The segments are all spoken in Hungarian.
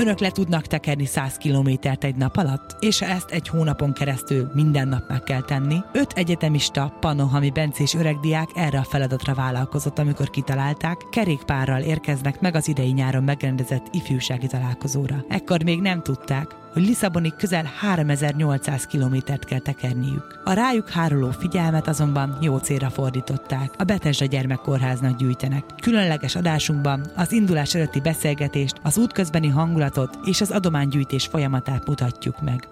Önök le tudnak tekerni 100 kilométert egy nap alatt, és ezt egy hónapon keresztül minden nap meg kell tenni, öt egyetemista, Panohami Bencés öregdiák erre a feladatra vállalkozott, amikor kitalálták, kerékpárral érkeznek meg az idei nyáron megrendezett ifjúsági találkozóra. Ekkor még nem tudták, hogy Lisszabonig közel 3800 kilométert kell tekerniük. A rájuk háruló figyelmet azonban jó célra fordították. A Betesda gyermekkórháznak gyűjtenek. Különleges adásunkban az indulás előtti beszélgetést, az útközbeni hangulatot és az adománygyűjtés folyamatát mutatjuk meg.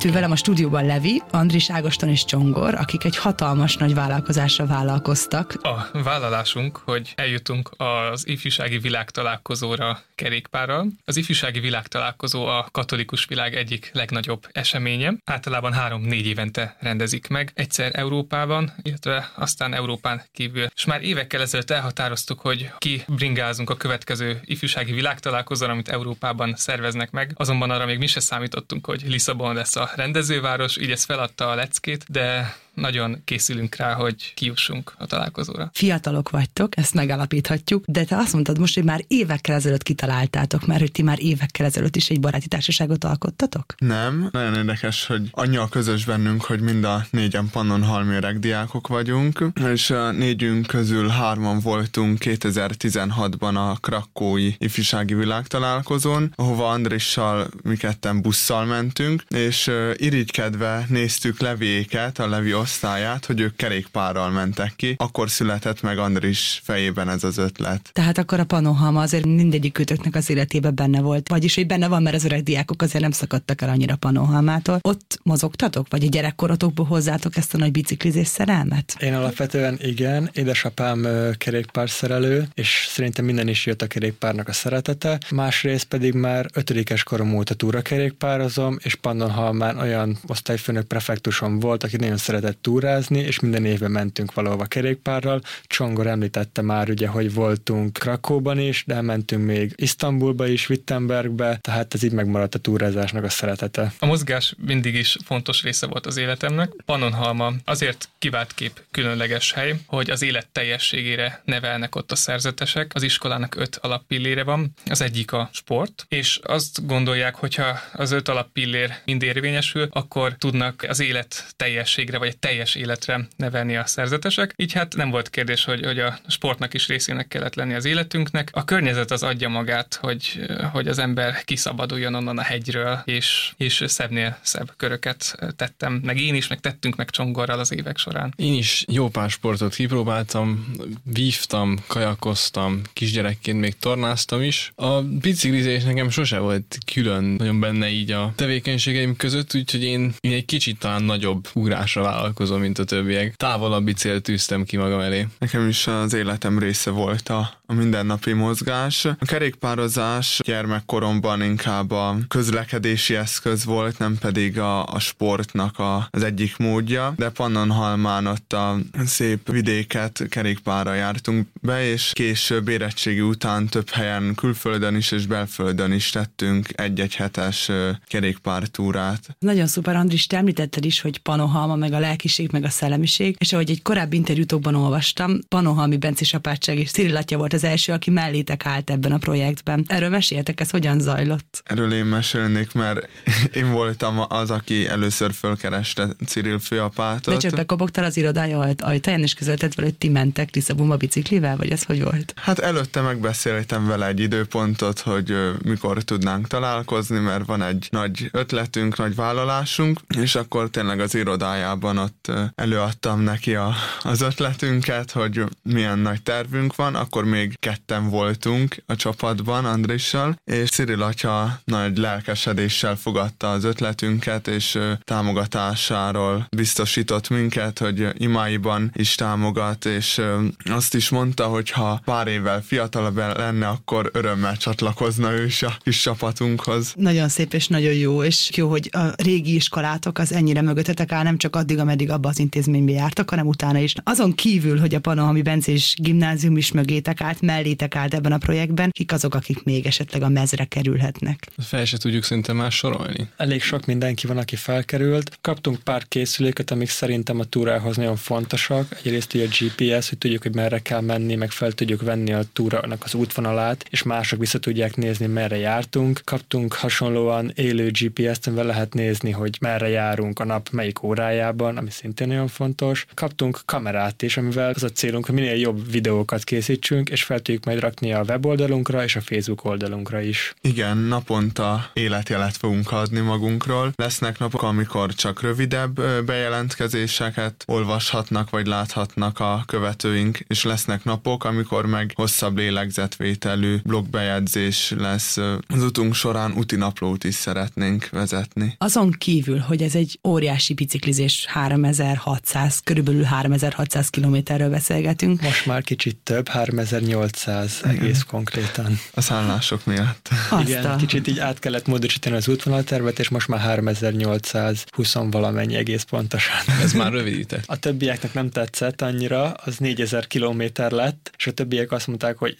Itt ül velem a stúdióban Levi, Andris Ágoston és Csongor, akik egy hatalmas nagy vállalkozásra vállalkoztak. A vállalásunk, hogy eljutunk az ifjúsági világtalálkozóra kerékpárral. Az ifjúsági világtalálkozó a katolikus világ egyik legnagyobb eseménye. Általában három-négy évente rendezik meg, egyszer Európában, illetve aztán Európán kívül. És már évekkel ezelőtt elhatároztuk, hogy ki bringázunk a következő ifjúsági világtalálkozóra, amit Európában szerveznek meg. Azonban arra még mi se számítottunk, hogy Lisszabon lesz a rendezőváros, így ez feladta a leckét, de nagyon készülünk rá, hogy kiussunk a találkozóra. Fiatalok vagytok, ezt megállapíthatjuk, de te azt mondtad most, hogy már évekkel ezelőtt kitaláltátok, mert hogy ti már évekkel ezelőtt is egy baráti társaságot alkottatok? Nem, nagyon érdekes, hogy annyi a közös bennünk, hogy mind a négyen Pannonhalmi diákok vagyunk, és a négyünk közül hárman voltunk 2016-ban a Krakói ifjúsági világtalálkozón, ahova Andrissal mi ketten busszal mentünk, és irigykedve néztük levéket, a levi osztályát, hogy ők kerékpárral mentek ki, akkor született meg Andris fejében ez az ötlet. Tehát akkor a panohama azért mindegyik kötöknek az életében benne volt, vagyis hogy benne van, mert az öreg diákok azért nem szakadtak el annyira panohamától. Ott mozogtatok, vagy a gyerekkorotokból hozzátok ezt a nagy biciklizés szerelmet? Én alapvetően igen, édesapám kerékpárszerelő, és szerintem minden is jött a kerékpárnak a szeretete. Másrészt pedig már ötödikes korom óta túrakerékpározom, és Pannonhalmán olyan osztályfőnök prefektusom volt, aki nagyon szeretett szeretett túrázni, és minden évben mentünk valahova kerékpárral. Csongor említette már ugye, hogy voltunk Krakóban is, de mentünk még Isztambulba is, Wittenbergbe, tehát ez így megmaradt a túrázásnak a szeretete. A mozgás mindig is fontos része volt az életemnek. Pannonhalma azért kivált kép különleges hely, hogy az élet teljességére nevelnek ott a szerzetesek. Az iskolának öt alappillére van, az egyik a sport, és azt gondolják, hogyha az öt alappillér mind érvényesül, akkor tudnak az élet teljességre vagy teljes életre nevelni a szerzetesek. Így hát nem volt kérdés, hogy, hogy a sportnak is részének kellett lenni az életünknek. A környezet az adja magát, hogy, hogy az ember kiszabaduljon onnan a hegyről, és, és szebbnél szebb köröket tettem, meg én is, meg tettünk meg csongorral az évek során. Én is jó pár sportot kipróbáltam, vívtam, kajakoztam, kisgyerekként még tornáztam is. A biciklizés nekem sose volt külön nagyon benne így a tevékenységeim között, úgyhogy én, én egy kicsit talán nagyobb ugrásra vállalkozom, mint a többiek. Távolabbi célt tűztem ki magam elé. Nekem is az életem része volt a, a mindennapi mozgás. A kerékpározás gyermekkoromban inkább a közlekedési eszköz volt, nem pedig a, a sportnak a, az egyik módja, de Pannonhalmán ott a szép vidéket kerékpárra jártunk be, és később érettségi után több helyen külföldön is és belföldön is tettünk egy-egy hetes kerékpártúrát. Nagyon szuper, Andris, te említetted is, hogy Panohalma meg a lelkiség, meg a szellemiség, és ahogy egy korábbi interjútokban olvastam, Panohalmi Benci apátság és Cyril Atya volt az első, aki mellétek állt ebben a projektben. Erről meséltek, ez hogyan zajlott? Erről én mesélnék, mert én voltam az, aki először fölkereste Cyril főapátot. De csak bekobogtál az irodája ajtaján, és közölted vele, hogy ti mentek Lisszabonba biciklivel, vagy ez hogy volt? Hát előtte megbeszéltem vele egy időpontot, hogy mikor tudnánk találkozni, mert van egy nagy ötletünk, nagy vállalásunk, és akkor tényleg az irodájában ott előadtam neki a, az ötletünket, hogy milyen nagy tervünk van, akkor még ketten voltunk a csapatban Andrissal, és Cyril atya nagy lelkesedéssel fogadta az ötletünket, és támogatásáról biztosított minket, hogy imáiban is támogat, és azt is mondta, hogy ha pár évvel fiatalabb lenne, akkor örömmel csatlakozna ő is a kis csapatunkhoz. Nagyon szép és nagyon jó, és jó, hogy a régi iskolátok az ennyire mögöttetek áll, nem csak addig, ameddig abba az intézménybe jártak, hanem utána is. Azon kívül, hogy a Panohami Bencés gimnázium is mögétek állt, mellétek állt ebben a projektben, kik azok, akik még esetleg a mezre kerülhetnek? Fel se tudjuk szinte már sorolni. Elég sok mindenki van, aki felkerült. Kaptunk pár készüléket, amik szerintem a túrához nagyon fontosak. Egyrészt ugye a GPS, hogy tudjuk, hogy merre kell menni, meg fel tudjuk venni a túrának az útvonalát, és mások vissza tudják nézni, merre jártunk. Kaptunk hasonlóan élő GPS-t, amivel lehet nézni, hogy merre járunk a nap melyik órájában, ami szintén nagyon fontos. Kaptunk kamerát is, amivel az a célunk, hogy minél jobb videókat készítsünk, és fel tudjuk majd rakni a weboldalunkra és a Facebook oldalunkra is. Igen, naponta életjelet fogunk adni magunkról. Lesznek napok, amikor csak rövidebb bejelentkezéseket olvashatnak vagy láthatnak a követőink, és lesznek napok, amikor meg hosszabb lélegzetvételű blogbejegyzés lesz. Az utunk során úti naplót is szeretnénk vezetni. Azon kívül, hogy ez egy óriási biciklizés, 3600, körülbelül 3600 kilométerről beszélgetünk. Most már kicsit több, 3800 Igen. egész konkrétan. A szállások miatt. Azt Igen, a... kicsit így át kellett módosítani az útvonaltervet, és most már 3820 valamennyi egész pontosan. Ez már rövidített. A többieknek nem tetszett annyira, az 4000 kilométer lett, és a többiek azt mondták, hogy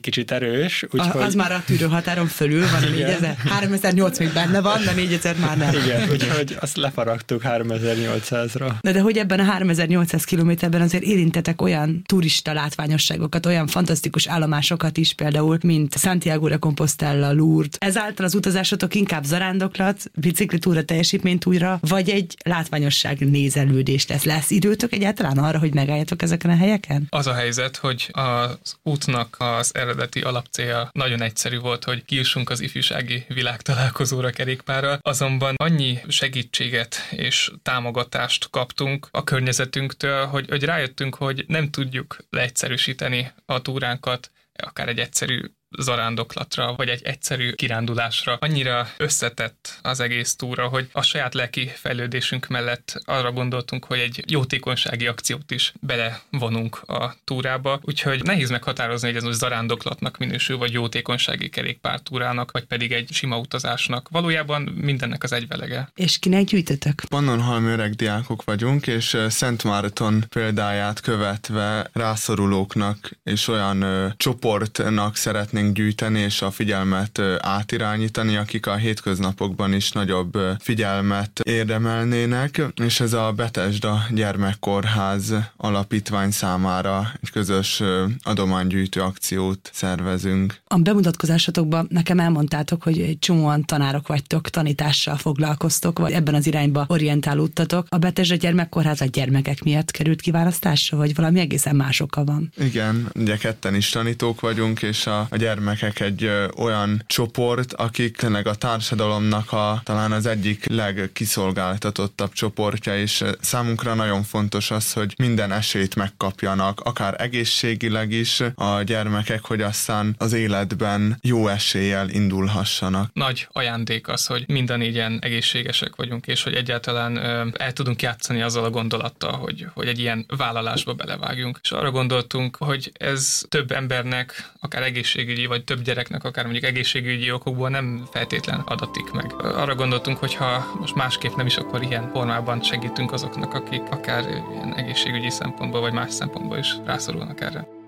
kicsit erős. Úgyhogy... Az már a tűrőhatáron fölül van a 4000. 3008 még benne van, de 4000 már nem. Igen, úgyhogy azt lefaragtuk 3800-ra. De, de hogy ebben a 3800 kilométerben azért érintetek olyan turista látványosságokat, olyan fantasztikus állomásokat is, például, mint Santiago de Compostela, Lourdes. Ezáltal az utazásotok inkább zarándoklat, biciklitúra, teljesítménytúra, vagy egy látványosság nézelődés lesz. Lesz időtök egyáltalán arra, hogy megálljatok ezeken a helyeken? Az a helyzet, hogy az útnak az eredeti alapcélja nagyon egyszerű volt, hogy kiussunk az ifjúsági világtalálkozóra kerékpárral, azonban annyi segítséget és támogatást kaptunk a környezetünktől, hogy, hogy rájöttünk, hogy nem tudjuk leegyszerűsíteni a túránkat, akár egy egyszerű zarándoklatra, vagy egy egyszerű kirándulásra. Annyira összetett az egész túra, hogy a saját lelki fejlődésünk mellett arra gondoltunk, hogy egy jótékonysági akciót is belevonunk a túrába, úgyhogy nehéz meghatározni, hogy ez most zarándoklatnak minősül, vagy jótékonysági kerékpártúrának, vagy pedig egy sima utazásnak. Valójában mindennek az egyvelege. És kinek gyűjtötök? Pannonhalmi öreg diákok vagyunk, és Szent Márton példáját követve rászorulóknak és olyan ö, csoportnak szeretnénk szeretnénk gyűjteni és a figyelmet átirányítani, akik a hétköznapokban is nagyobb figyelmet érdemelnének, és ez a Betesda Gyermekkórház alapítvány számára egy közös adománygyűjtő akciót szervezünk. A bemutatkozásatokban nekem elmondtátok, hogy egy csomóan tanárok vagytok, tanítással foglalkoztok, vagy ebben az irányba orientálódtatok. A Betesda Gyermekkórház a gyermekek miatt került kiválasztásra, vagy valami egészen másokkal van? Igen, ugye ketten is tanítók vagyunk, és a, a gyermekek egy olyan csoport, akik tényleg a társadalomnak a talán az egyik legkiszolgáltatottabb csoportja, és számunkra nagyon fontos az, hogy minden esélyt megkapjanak, akár egészségileg is a gyermekek, hogy aztán az életben jó eséllyel indulhassanak. Nagy ajándék az, hogy mind a egészségesek vagyunk, és hogy egyáltalán el tudunk játszani azzal a gondolattal, hogy, hogy egy ilyen vállalásba belevágjunk. És arra gondoltunk, hogy ez több embernek, akár egészségügyi egészségügyi, vagy több gyereknek akár mondjuk egészségügyi okokból nem feltétlen adatik meg. Arra gondoltunk, hogy ha most másképp nem is, akkor ilyen formában segítünk azoknak, akik akár ilyen egészségügyi szempontból, vagy más szempontból is rászorulnak erre.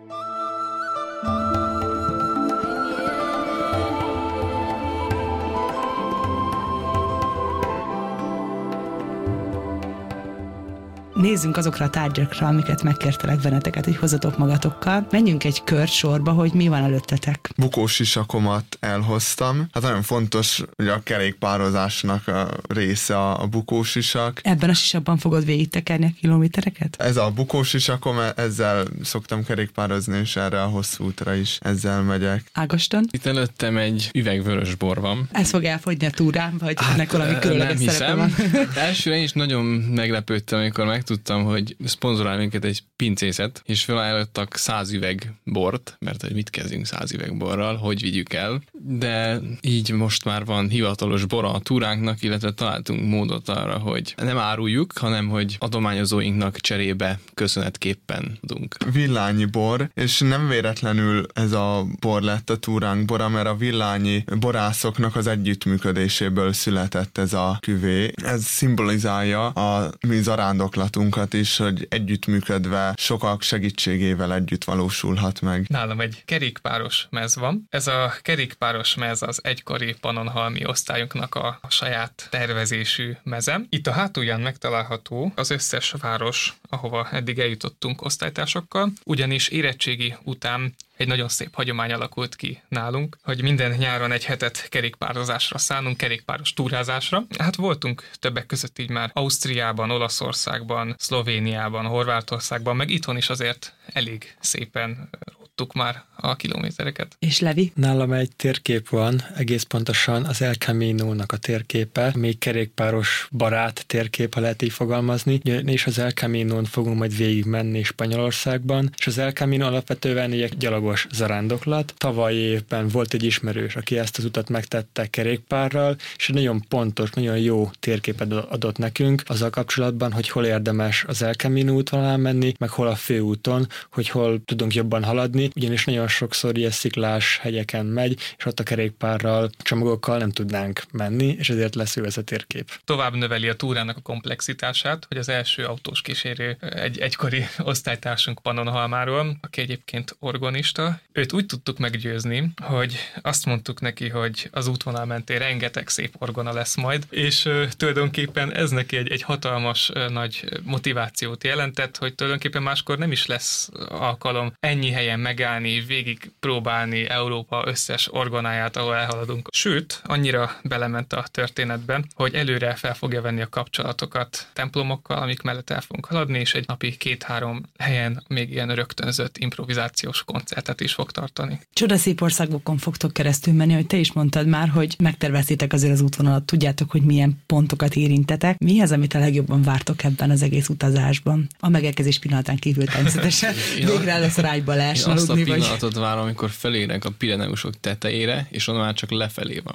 Nézzünk azokra a tárgyakra, amiket megkértelek benneteket, hogy hozatok magatokkal. Menjünk egy kört sorba, hogy mi van előttetek. Bukós isakomat elhoztam. Hát nagyon fontos, hogy a kerékpározásnak a része a, a bukós isak. Ebben a sisakban fogod végig tekerni a kilométereket? Ez a bukós isakom, ezzel szoktam kerékpározni, és erre a hosszú útra is ezzel megyek. Ágoston? Itt előttem egy üveg vörös bor van. Ez fog elfogyni a túrán, vagy hát, ennek valami különleges nem szerepe van? Elsőre én is nagyon meglepődtem, amikor megtudtam, hogy szponzorál minket egy pincészet, és felajánlottak száz üveg bort, mert hogy mit kezdünk száz üveg borral, hogy vigyük el, de így most már van hivatalos bora a túránknak, illetve találtunk módot arra, hogy nem áruljuk, hanem hogy adományozóinknak cserébe köszönetképpen adunk. Villányi bor, és nem véletlenül ez a bor lett a túránk bora, mert a villányi borászoknak az együttműködéséből született ez a küvé. Ez szimbolizálja a mi zarándoklatunkat is, hogy együttműködve sokak segítségével együtt valósulhat meg. Nálam egy kerékpáros mez van. Ez a kerékpáros mez az egykori panonhalmi osztályunknak a saját tervezésű mezem. Itt a hátulján megtalálható az összes város, ahova eddig eljutottunk osztálytársakkal, ugyanis érettségi után egy nagyon szép hagyomány alakult ki nálunk, hogy minden nyáron egy hetet kerékpározásra szánunk, kerékpáros túrázásra. Hát voltunk többek között így már Ausztriában, Olaszországban, Szlovéniában, Horvátországban, meg itthon is azért elég szépen tudtuk már a kilométereket. És Levi? Nálam egy térkép van, egész pontosan az El Camino-nak a térképe, még kerékpáros barát térkép, ha lehet így fogalmazni, és az El Camino-n fogunk majd végig menni Spanyolországban, és az El Camino alapvetően egy gyalogos zarándoklat. Tavaly évben volt egy ismerős, aki ezt az utat megtette kerékpárral, és egy nagyon pontos, nagyon jó térképet adott nekünk azzal kapcsolatban, hogy hol érdemes az El Camino útvonalán menni, meg hol a főúton, hogy hol tudunk jobban haladni, ugyanis nagyon sokszor ilyen sziklás hegyeken megy, és ott a kerékpárral, csomagokkal nem tudnánk menni, és ezért lesz ő ez a térkép. Tovább növeli a túrának a komplexitását, hogy az első autós kísérő egy egykori osztálytársunk Pannonhalmáról, aki egyébként orgonista. Őt úgy tudtuk meggyőzni, hogy azt mondtuk neki, hogy az útvonal mentén rengeteg szép orgona lesz majd, és tulajdonképpen ez neki egy, egy hatalmas nagy motivációt jelentett, hogy tulajdonképpen máskor nem is lesz alkalom ennyi helyen megállni, végig próbálni Európa összes orgonáját, ahol elhaladunk. Sőt, annyira belement a történetbe, hogy előre fel fogja venni a kapcsolatokat templomokkal, amik mellett el fogunk haladni, és egy napi két-három helyen még ilyen rögtönzött improvizációs koncertet is fog tartani. Csodaszép országokon fogtok keresztül menni, hogy te is mondtad már, hogy megterveztétek azért az útvonalat, tudjátok, hogy milyen pontokat érintetek. Mi az, amit a legjobban vártok ebben az egész utazásban? A megérkezés pillanatán kívül természetesen. Végre lesz lees Én azt a pillanatot vagy... várom, amikor felérek a Pireneusok tetejére, és onnan már csak lefelé van.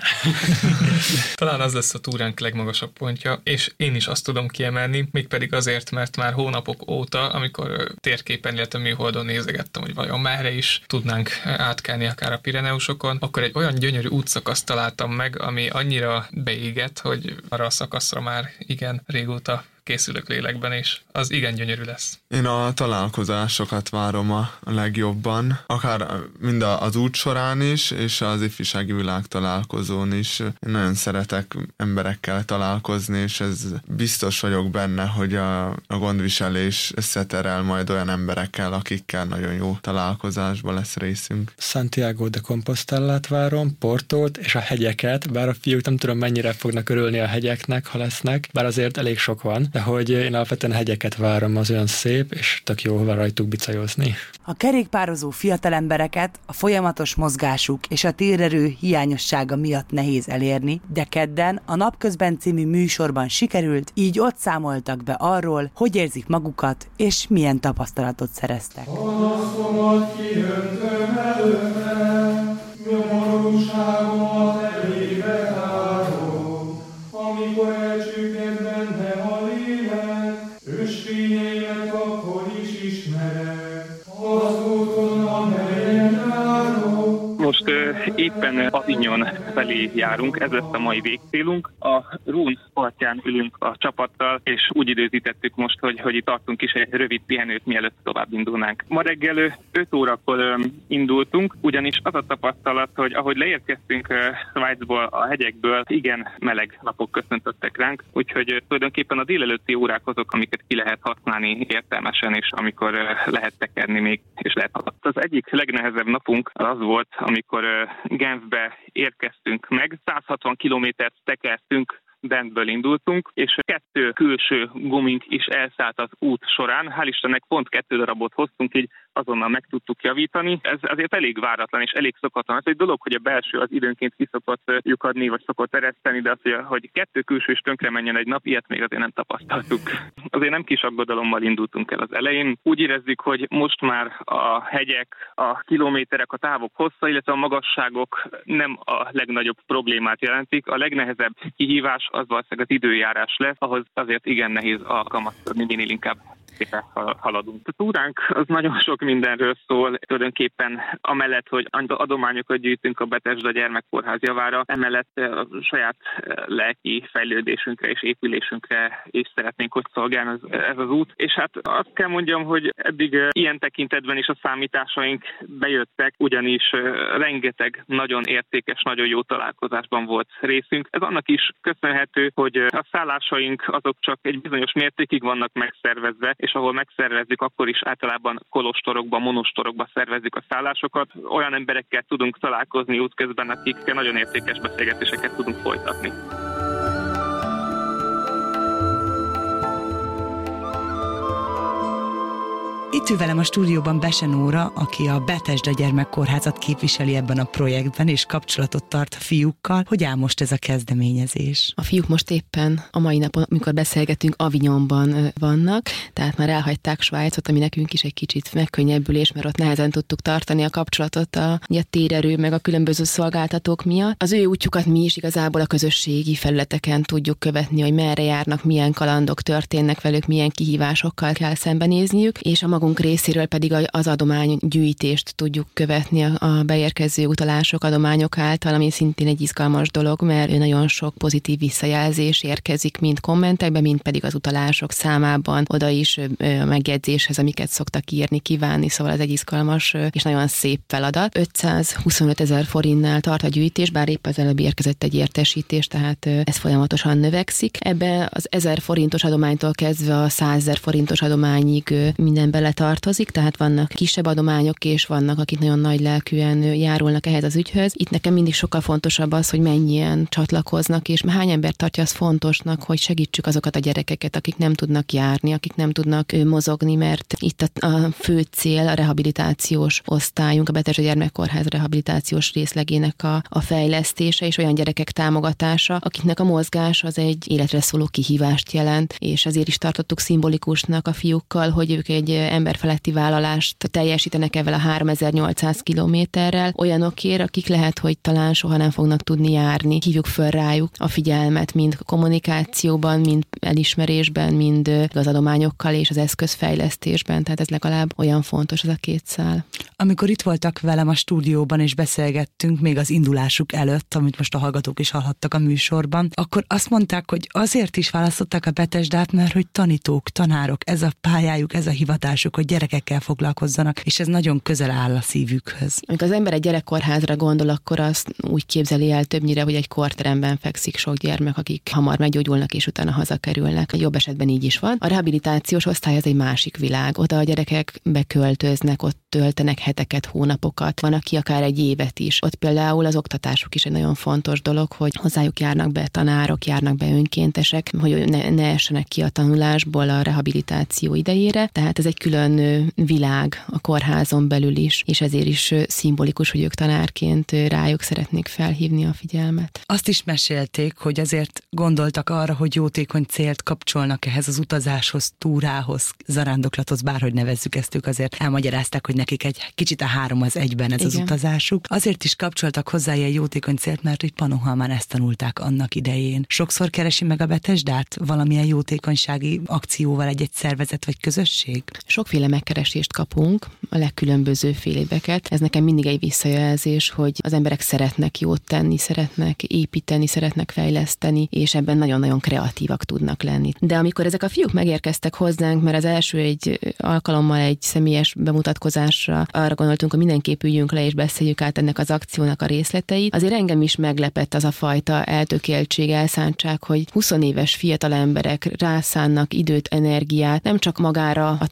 Talán az lesz a túránk legmagasabb pontja, és én is azt tudom kiemelni, mégpedig azért, mert már hónapok óta, amikor térképen, illetve műholdon nézegettem, hogy vajon merre is tudnánk átkelni akár a Pireneusokon, akkor egy olyan gyönyörű útszakaszt találtam meg, ami annyira beégett, hogy arra a szakaszra már igen régóta készülök lélekben, és az igen gyönyörű lesz. Én a találkozásokat várom a legjobban, akár mind az út során is, és az ifjúsági világ találkozón is. Én nagyon szeretek emberekkel találkozni, és ez biztos vagyok benne, hogy a, a gondviselés összeterel majd olyan emberekkel, akikkel nagyon jó találkozásba lesz részünk. Santiago de Compostelát várom, Portót és a hegyeket, bár a fiúk nem tudom mennyire fognak örülni a hegyeknek, ha lesznek, bár azért elég sok van, de hogy én alapvetően hegyeket várom, az olyan szép, és tök jó rajtuk bicajozni. A kerékpározó fiatalembereket a folyamatos mozgásuk és a térerő hiányossága miatt nehéz elérni, de kedden a Napközben című műsorban sikerült, így ott számoltak be arról, hogy érzik magukat, és milyen tapasztalatot szereztek. A kiöntöm előttem, nyomorúságomat elébe tárom, amikor elcsügged éppen Avignon felé járunk, ez lesz a mai végcélunk. A Rún partján ülünk a csapattal, és úgy időzítettük most, hogy, hogy itt tartunk is egy rövid pihenőt, mielőtt tovább indulnánk. Ma reggel 5 órakor indultunk, ugyanis az a tapasztalat, hogy ahogy leérkeztünk Svájcból, a hegyekből, igen meleg napok köszöntöttek ránk, úgyhogy tulajdonképpen a délelőtti órák azok, amiket ki lehet használni értelmesen, és amikor lehet tekerni még, és lehet haladni. Az egyik legnehezebb napunk az volt, amikor Genfbe érkeztünk meg. 160 kilométert tekertünk bentből indultunk, és kettő külső gumink is elszállt az út során. Hál' Istennek pont kettő darabot hoztunk, így azonnal meg tudtuk javítani. Ez azért elég váratlan és elég szokatlan. Ez egy dolog, hogy a belső az időnként kiszokott lyukadni, vagy szokott ereszteni, de az, hogy kettő külső is tönkre menjen egy nap, ilyet még azért nem tapasztaltuk. Azért nem kis aggodalommal indultunk el az elején. Úgy érezzük, hogy most már a hegyek, a kilométerek, a távok hossza, illetve a magasságok nem a legnagyobb problémát jelentik. A legnehezebb kihívás az valószínűleg az időjárás lesz, ahhoz azért igen nehéz alkalmazkodni, minél inkább szépen haladunk. A túránk az nagyon sok mindenről szól, tulajdonképpen amellett, hogy adományokat gyűjtünk a Betesda gyermekkórház javára, emellett a saját lelki fejlődésünkre és épülésünkre is szeretnénk, hogy szolgáljon ez, az út. És hát azt kell mondjam, hogy eddig ilyen tekintetben is a számításaink bejöttek, ugyanis rengeteg nagyon értékes, nagyon jó találkozásban volt részünk. Ez annak is köszönhető, hogy a szállásaink azok csak egy bizonyos mértékig vannak megszervezve, és ahol megszervezzük, akkor is általában kolostorokban, monostorokban szervezzük a szállásokat. Olyan emberekkel tudunk találkozni útközben, akikkel nagyon értékes beszélgetéseket tudunk folytatni. Itt ül velem a stúdióban Besen Óra, aki a Betesda gyermekkórházat képviseli ebben a projektben, és kapcsolatot tart a fiúkkal. Hogy áll most ez a kezdeményezés? A fiúk most éppen a mai napon, amikor beszélgetünk, Avignonban vannak, tehát már elhagyták Svájcot, ami nekünk is egy kicsit megkönnyebbülés, mert ott nehezen tudtuk tartani a kapcsolatot a, a térerő, meg a különböző szolgáltatók miatt. Az ő útjukat mi is igazából a közösségi felületeken tudjuk követni, hogy merre járnak, milyen kalandok történnek velük, milyen kihívásokkal kell szembenézniük, és a magunk részéről pedig az adománygyűjtést tudjuk követni a beérkező utalások, adományok által, ami szintén egy izgalmas dolog, mert nagyon sok pozitív visszajelzés érkezik, mind kommentekben, mind pedig az utalások számában, oda is a megjegyzéshez, amiket szoktak írni, kívánni, szóval ez egy izgalmas és nagyon szép feladat. 525 ezer forintnál tart a gyűjtés, bár épp az előbb érkezett egy értesítés, tehát ez folyamatosan növekszik. Ebbe az 1000 forintos adománytól kezdve a 100 ezer forintos adományig minden bele tartozik, tehát vannak kisebb adományok, és vannak, akik nagyon nagy lelkűen járulnak ehhez az ügyhöz. Itt nekem mindig sokkal fontosabb az, hogy mennyien csatlakoznak, és hány ember tartja azt fontosnak, hogy segítsük azokat a gyerekeket, akik nem tudnak járni, akik nem tudnak mozogni, mert itt a, fő cél a rehabilitációs osztályunk, a Betesda Gyermekkórház rehabilitációs részlegének a, a fejlesztése és olyan gyerekek támogatása, akiknek a mozgás az egy életre szóló kihívást jelent, és ezért is tartottuk szimbolikusnak a fiúkkal, hogy ők egy emberfeletti vállalást teljesítenek ezzel a 3800 kilométerrel, olyanokért, akik lehet, hogy talán soha nem fognak tudni járni. Hívjuk föl rájuk a figyelmet, mind kommunikációban, mind elismerésben, mind az adományokkal és az eszközfejlesztésben, tehát ez legalább olyan fontos az a két szál. Amikor itt voltak velem a stúdióban és beszélgettünk még az indulásuk előtt, amit most a hallgatók is hallhattak a műsorban, akkor azt mondták, hogy azért is választották a Betesdát, mert hogy tanítók, tanárok, ez a pályájuk, ez a hivatásuk, hogy gyerekekkel foglalkozzanak, és ez nagyon közel áll a szívükhöz. Amikor az ember egy gyerekkorházra gondol, akkor azt úgy képzeli el többnyire, hogy egy korteremben fekszik sok gyermek, akik hamar meggyógyulnak és utána hazakerülnek. Jobb esetben így is van. A rehabilitációs osztály az egy másik világ. Oda a gyerekek beköltöznek, ott töltenek heteket, hónapokat, van, aki akár egy évet is. Ott például az oktatásuk is egy nagyon fontos dolog, hogy hozzájuk járnak be tanárok, járnak be önkéntesek, hogy ne, ne essenek ki a tanulásból a rehabilitáció idejére. Tehát ez egy külön világ a kórházon belül is, és ezért is szimbolikus, hogy ők tanárként rájuk szeretnék felhívni a figyelmet. Azt is mesélték, hogy azért gondoltak arra, hogy jótékony célt kapcsolnak ehhez az utazáshoz, túrához, zarándoklathoz, bárhogy nevezzük ezt, ők azért elmagyarázták, hogy nekik egy kicsit a három az egyben ez Igen. az utazásuk. Azért is kapcsoltak hozzá egy jótékony célt, mert hogy Panohalmán ezt tanulták annak idején. Sokszor keresi meg a Betesdát valamilyen jótékonysági akcióval egy-egy szervezet vagy közösség? Sokféle sokféle megkeresést kapunk, a legkülönbözőfélébeket. Ez nekem mindig egy visszajelzés, hogy az emberek szeretnek jót tenni, szeretnek építeni, szeretnek fejleszteni, és ebben nagyon-nagyon kreatívak tudnak lenni. De amikor ezek a fiúk megérkeztek hozzánk, mert az első egy alkalommal egy személyes bemutatkozásra arra gondoltunk, hogy mindenképp üljünk le és beszéljük át ennek az akciónak a részleteit, azért engem is meglepett az a fajta eltökéltség, elszántság, hogy 20 éves fiatal emberek rászánnak időt, energiát, nem csak magára a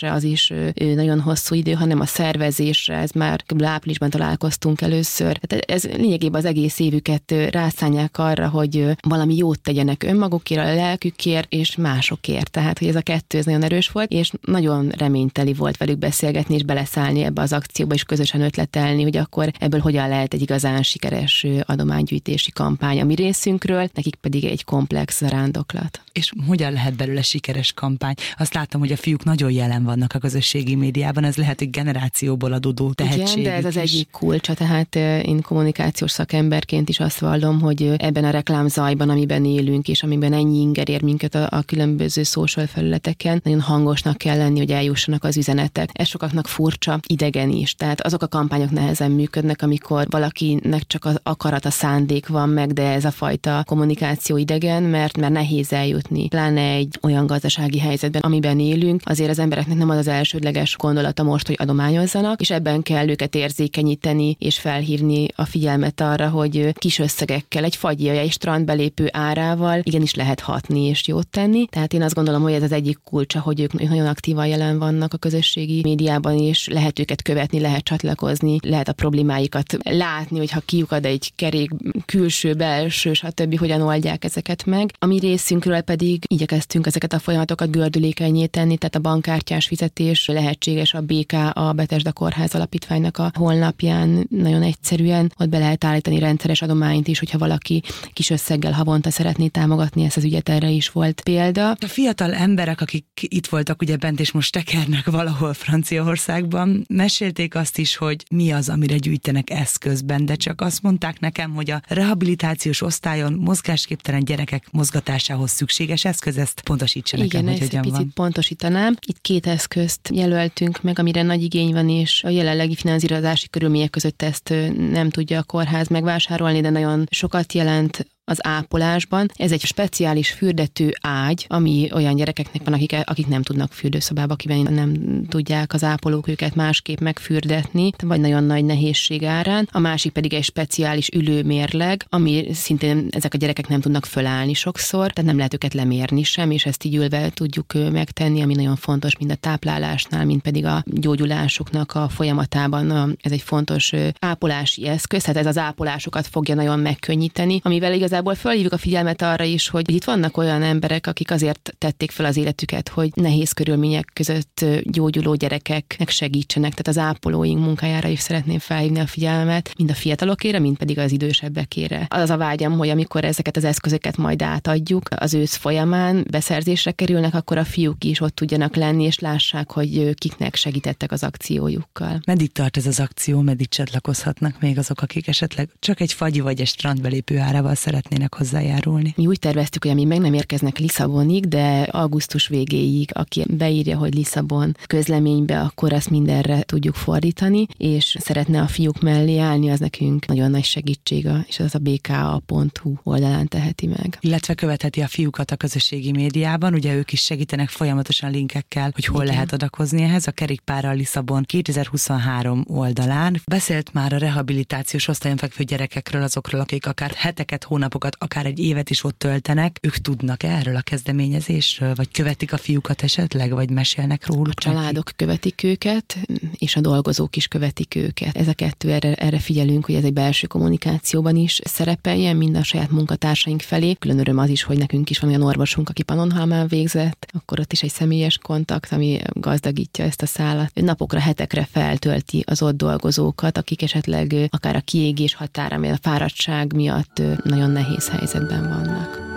tekerésre, az is nagyon hosszú idő, hanem a szervezésre, ez már áprilisban találkoztunk először. Tehát ez lényegében az egész évüket rászánják arra, hogy valami jót tegyenek önmagukért, a lelkükért és másokért. Tehát, hogy ez a kettő ez nagyon erős volt, és nagyon reményteli volt velük beszélgetni és beleszállni ebbe az akcióba, és közösen ötletelni, hogy akkor ebből hogyan lehet egy igazán sikeres adománygyűjtési kampány a mi részünkről, nekik pedig egy komplex zarándoklat. És hogyan lehet belőle sikeres kampány? Azt látom, hogy a fiúk nagyon jelen vannak a közösségi médiában, ez lehet, hogy generációból adódó tehetség. Igen, de ez az is. egyik kulcsa, tehát én kommunikációs szakemberként is azt vallom, hogy ebben a reklámzajban, amiben élünk, és amiben ennyi inger ér minket a, a különböző social felületeken, nagyon hangosnak kell lenni, hogy eljussanak az üzenetek. Ez sokaknak furcsa, idegen is. Tehát azok a kampányok nehezen működnek, amikor valakinek csak az akarat, a szándék van meg, de ez a fajta kommunikáció idegen, mert mert nehéz eljutni. Pláne egy olyan gazdasági helyzetben, amiben élünk, azért az embereknek nem az az elsődleges gondolata most, hogy adományozzanak, és ebben kell őket érzékenyíteni és felhívni a figyelmet arra, hogy kis összegekkel, egy fagyja, egy strandbelépő árával igenis lehet hatni és jót tenni. Tehát én azt gondolom, hogy ez az egyik kulcsa, hogy ők nagyon aktívan jelen vannak a közösségi médiában, és lehet őket követni, lehet csatlakozni, lehet a problémáikat látni, hogy ha kiukad egy kerék külső, belső, stb. hogyan oldják ezeket meg. A mi részünkről pedig igyekeztünk ezeket a folyamatokat gördülékenyé tenni, tehát a bankkártyás fizetés lehetséges a BK, a Betesda Kórház Alapítványnak a honlapján nagyon egyszerűen, ott be lehet állítani rendszeres adományt is, hogyha valaki kis összeggel havonta szeretné támogatni ezt az ügyet, erre is volt példa. A fiatal emberek, akik itt voltak ugye bent és most tekernek valahol Franciaországban, mesélték azt is, hogy mi az, amire gyűjtenek eszközben, de csak azt mondták nekem, hogy a rehabilitációs osztályon mozgásképtelen gyerekek mozgatásához szükséges eszköz, ezt pontosítsa nekem, Igen, hogy hogyan picit van. pontosítanám. Itt két eszközt jelöltünk meg, amire nagy igény van, és a jelenlegi finanszírozási körülmények között ezt nem tudja a kórház megvásárolni, de nagyon sokat jelent az ápolásban. Ez egy speciális fürdető ágy, ami olyan gyerekeknek van, akik, akik nem tudnak fürdőszobába kivenni, nem tudják az ápolók őket másképp megfürdetni, vagy nagyon nagy nehézség árán. A másik pedig egy speciális ülőmérleg, ami szintén ezek a gyerekek nem tudnak fölállni sokszor, tehát nem lehet őket lemérni sem, és ezt így ülve tudjuk megtenni, ami nagyon fontos, mind a táplálásnál, mind pedig a gyógyulásuknak a folyamatában. Ez egy fontos ápolási eszköz, tehát ez az ápolásokat fogja nagyon megkönnyíteni, amivel igazából igazából felhívjuk a figyelmet arra is, hogy itt vannak olyan emberek, akik azért tették fel az életüket, hogy nehéz körülmények között gyógyuló gyerekeknek segítsenek. Tehát az ápolóink munkájára is szeretném felhívni a figyelmet, mind a fiatalokére, mind pedig az idősebbekére. Az a vágyam, hogy amikor ezeket az eszközöket majd átadjuk az ősz folyamán, beszerzésre kerülnek, akkor a fiúk is ott tudjanak lenni, és lássák, hogy kiknek segítettek az akciójukkal. Meddig tart ez az akció, meddig csatlakozhatnak még azok, akik esetleg csak egy fagyi vagy egy strandbelépő árával szeretnének szeretnének hozzájárulni. Mi úgy terveztük, hogy mi meg nem érkeznek Lisszabonig, de augusztus végéig, aki beírja, hogy Lisszabon közleménybe, akkor azt mindenre tudjuk fordítani, és szeretne a fiúk mellé állni, az nekünk nagyon nagy segítség, és az a bka.hu oldalán teheti meg. Illetve követheti a fiúkat a közösségi médiában, ugye ők is segítenek folyamatosan linkekkel, hogy hol Igen. lehet adakozni ehhez. A kerékpárral Lisszabon 2023 oldalán beszélt már a rehabilitációs osztályon fekvő gyerekekről, azokról, akik akár heteket, hónapokat hónapokat, akár egy évet is ott töltenek, ők tudnak erről a kezdeményezésről, vagy követik a fiúkat esetleg, vagy mesélnek róluk? A családok neki? követik őket, és a dolgozók is követik őket. Ez a kettő, erre, erre figyelünk, hogy ez egy belső kommunikációban is szerepeljen, mind a saját munkatársaink felé. Külön öröm az is, hogy nekünk is van olyan orvosunk, aki Panonhalmán végzett, akkor ott is egy személyes kontakt, ami gazdagítja ezt a szállat. Napokra, hetekre feltölti az ott dolgozókat, akik esetleg akár a kiégés határa, a fáradtság miatt nagyon nehéz helyzetben vannak.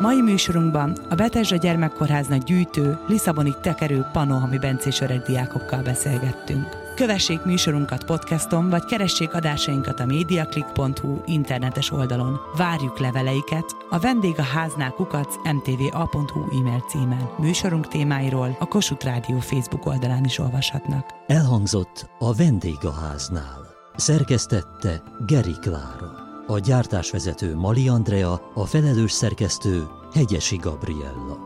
Mai műsorunkban a Betesda Gyermekkórháznak gyűjtő, Lisszaboni tekerő Panohami Bencés öreg diákokkal beszélgettünk. Kövessék műsorunkat podcaston, vagy keressék adásainkat a mediaclick.hu internetes oldalon. Várjuk leveleiket a vendégháznál kukac mtva.hu e-mail címen. Műsorunk témáiról a Kossuth Rádió Facebook oldalán is olvashatnak. Elhangzott a vendégháznál. Szerkesztette Geri Klára. A gyártásvezető Mali Andrea, a felelős szerkesztő Hegyesi Gabriella.